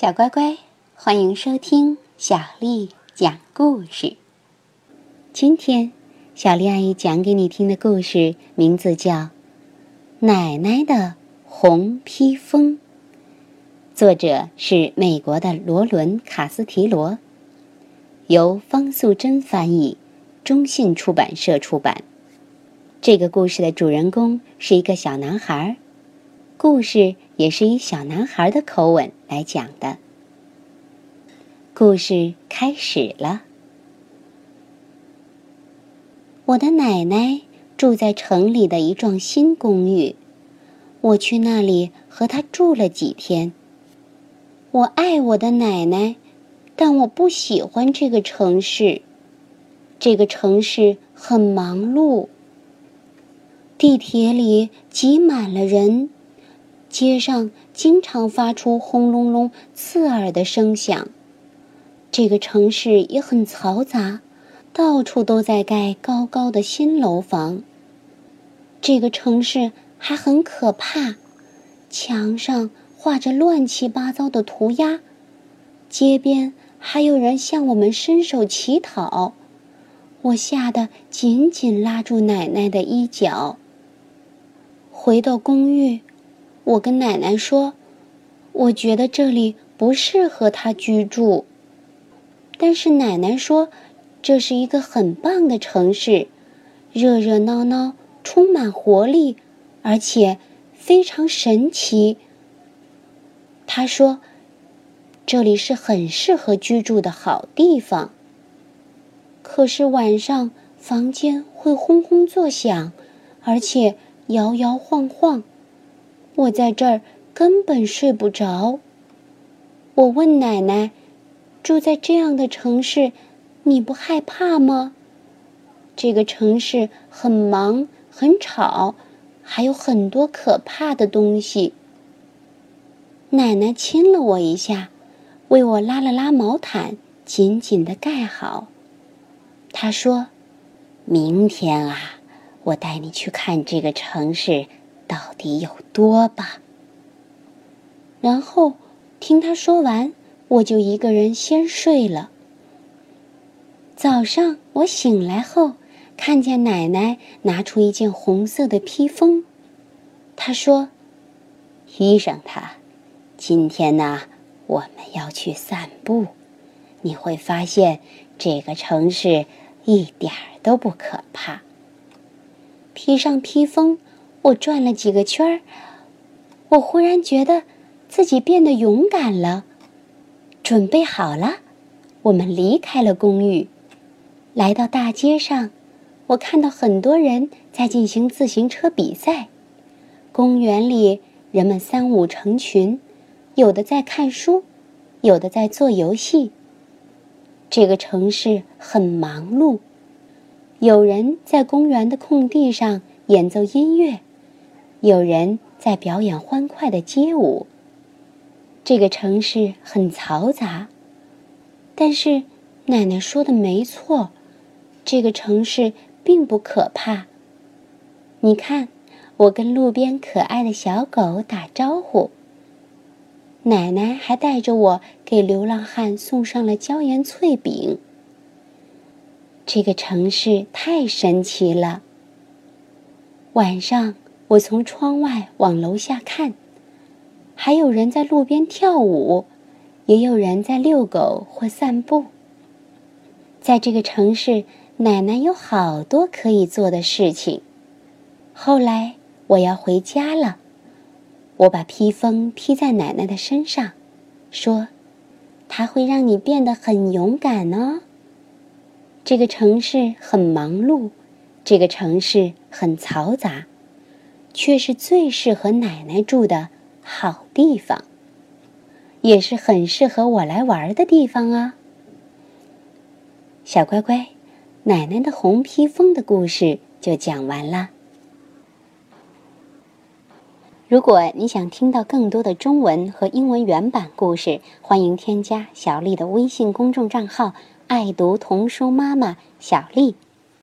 小乖乖，欢迎收听小丽讲故事。今天，小丽阿姨讲给你听的故事名字叫《奶奶的红披风》，作者是美国的罗伦·卡斯提罗，由方素珍翻译，中信出版社出版。这个故事的主人公是一个小男孩。故事也是以小男孩的口吻来讲的。故事开始了。我的奶奶住在城里的一幢新公寓，我去那里和她住了几天。我爱我的奶奶，但我不喜欢这个城市。这个城市很忙碌，地铁里挤满了人。街上经常发出轰隆隆、刺耳的声响。这个城市也很嘈杂，到处都在盖高高的新楼房。这个城市还很可怕，墙上画着乱七八糟的涂鸦，街边还有人向我们伸手乞讨。我吓得紧紧拉住奶奶的衣角。回到公寓。我跟奶奶说：“我觉得这里不适合她居住。”但是奶奶说：“这是一个很棒的城市，热热闹闹，充满活力，而且非常神奇。”她说：“这里是很适合居住的好地方。”可是晚上房间会轰轰作响，而且摇摇晃晃。我在这儿根本睡不着。我问奶奶：“住在这样的城市，你不害怕吗？”这个城市很忙、很吵，还有很多可怕的东西。奶奶亲了我一下，为我拉了拉毛毯，紧紧的盖好。她说：“明天啊，我带你去看这个城市。”到底有多棒？然后听他说完，我就一个人先睡了。早上我醒来后，看见奶奶拿出一件红色的披风，她说：“披上它，今天呢，我们要去散步，你会发现这个城市一点儿都不可怕。”披上披风。我转了几个圈儿，我忽然觉得自己变得勇敢了。准备好了，我们离开了公寓，来到大街上。我看到很多人在进行自行车比赛。公园里人们三五成群，有的在看书，有的在做游戏。这个城市很忙碌，有人在公园的空地上演奏音乐。有人在表演欢快的街舞。这个城市很嘈杂，但是奶奶说的没错，这个城市并不可怕。你看，我跟路边可爱的小狗打招呼。奶奶还带着我给流浪汉送上了椒盐脆饼。这个城市太神奇了。晚上。我从窗外往楼下看，还有人在路边跳舞，也有人在遛狗或散步。在这个城市，奶奶有好多可以做的事情。后来我要回家了，我把披风披在奶奶的身上，说：“它会让你变得很勇敢哦。”这个城市很忙碌，这个城市很嘈杂。却是最适合奶奶住的好地方，也是很适合我来玩的地方啊！小乖乖，奶奶的红披风的故事就讲完了。如果你想听到更多的中文和英文原版故事，欢迎添加小丽的微信公众账号“爱读童书妈妈小丽”。